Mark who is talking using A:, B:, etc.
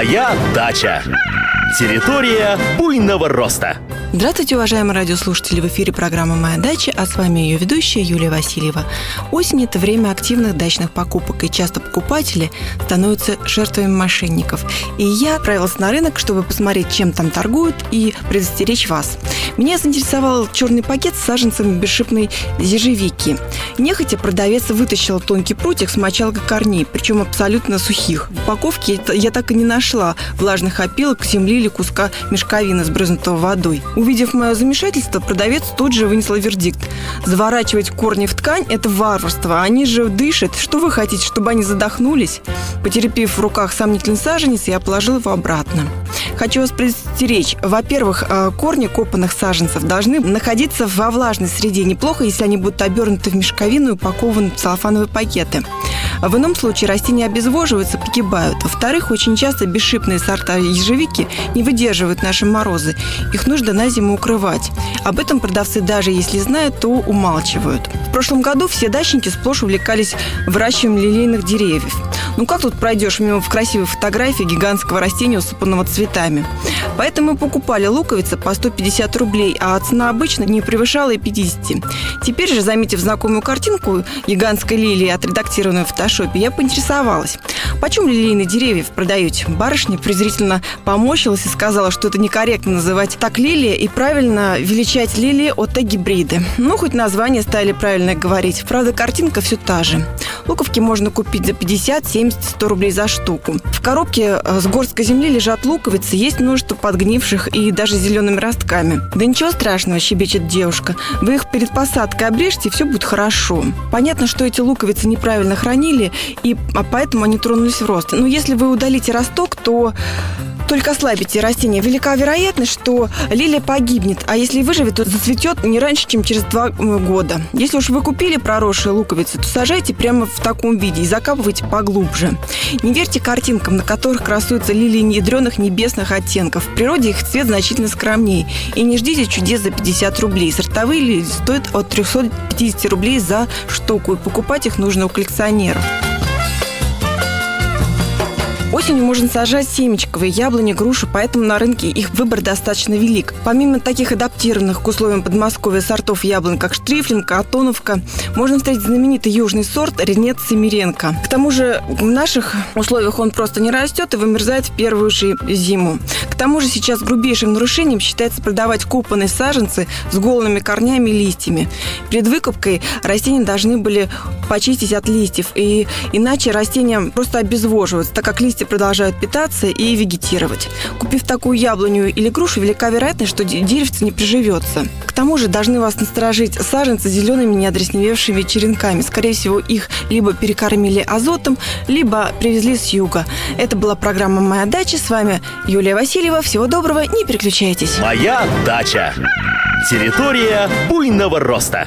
A: Моя дача. Территория буйного роста.
B: Здравствуйте, уважаемые радиослушатели! В эфире программа «Моя дача», а с вами ее ведущая Юлия Васильева. Осень – это время активных дачных покупок, и часто покупатели становятся жертвами мошенников. И я отправилась на рынок, чтобы посмотреть, чем там торгуют, и предостеречь вас. Меня заинтересовал черный пакет с саженцами бесшипной ежевики. Нехотя продавец вытащил тонкий прутик с мочалкой корней, причем абсолютно сухих. В упаковке я так и не нашла влажных опилок, земли или куска мешковины, сбрызнутого водой. Увидев мое замешательство, продавец тут же вынесла вердикт. Заворачивать корни в ткань – это варварство. Они же дышат. Что вы хотите, чтобы они задохнулись? Потерпев в руках сомнительный саженец, я положил его обратно. Хочу вас предостеречь. Во-первых, э, корни копанных саженцев должны находиться во влажной среде. Неплохо, если они будут обернуты в мешковину и упакованы в целлофановые пакеты. В ином случае растения обезвоживаются, погибают. Во-вторых, очень часто бесшипные сорта ежевики не выдерживают наши морозы. Их нужно на зиму укрывать. Об этом продавцы даже если знают, то умалчивают. В прошлом году все дачники сплошь увлекались выращиванием лилейных деревьев. Ну как тут пройдешь мимо в красивой фотографии гигантского растения, усыпанного цветами? Поэтому мы покупали луковицы по 150 рублей, а цена обычно не превышала и 50. Теперь же, заметив знакомую картинку гигантской лилии, отредактированную в фотошопе, я поинтересовалась. Почем лилейные деревья продаете? Барышня презрительно помощилась и сказала, что это некорректно называть так лилия и правильно величать лилии от гибриды. Ну, хоть название стали правильно говорить. Правда, картинка все та же. Луковки можно купить за 50, 70, 100 рублей за штуку. В коробке э, с горской земли лежат луковицы, есть множество подгнивших и даже зелеными ростками. Да ничего страшного, щебечет девушка. Вы их перед посадкой обрежьте, и все будет хорошо. Понятно, что эти луковицы неправильно хранили, и а поэтому они тронулись в рост. Но если вы удалите росток, то только ослабите растение, велика вероятность, что лилия погибнет, а если выживет, то зацветет не раньше, чем через два года. Если уж вы купили проросшие луковицы, то сажайте прямо в таком виде и закапывайте поглубже. Не верьте картинкам, на которых красуются лилии ядреных небесных оттенков. В природе их цвет значительно скромнее. И не ждите чудес за 50 рублей. Сортовые лилии стоят от 350 рублей за штуку, и покупать их нужно у коллекционеров. Осенью можно сажать семечковые яблони, груши, поэтому на рынке их выбор достаточно велик. Помимо таких адаптированных к условиям Подмосковья сортов яблонь, как Штрифлинг, Атоновка, можно встретить знаменитый южный сорт Ренец Семиренко. К тому же в наших условиях он просто не растет и вымерзает в первую же зиму. К тому же сейчас грубейшим нарушением считается продавать купанные саженцы с голыми корнями и листьями. Перед выкупкой растения должны были почистить от листьев, и иначе растения просто обезвоживаются, так как листья листья продолжают питаться и вегетировать. Купив такую яблоню или грушу, велика вероятность, что деревце не приживется. К тому же должны вас насторожить саженцы с зелеными неодресневевшими черенками. Скорее всего, их либо перекормили азотом, либо привезли с юга. Это была программа «Моя дача». С вами Юлия Васильева. Всего доброго, не переключайтесь.
A: Моя дача. Территория буйного роста.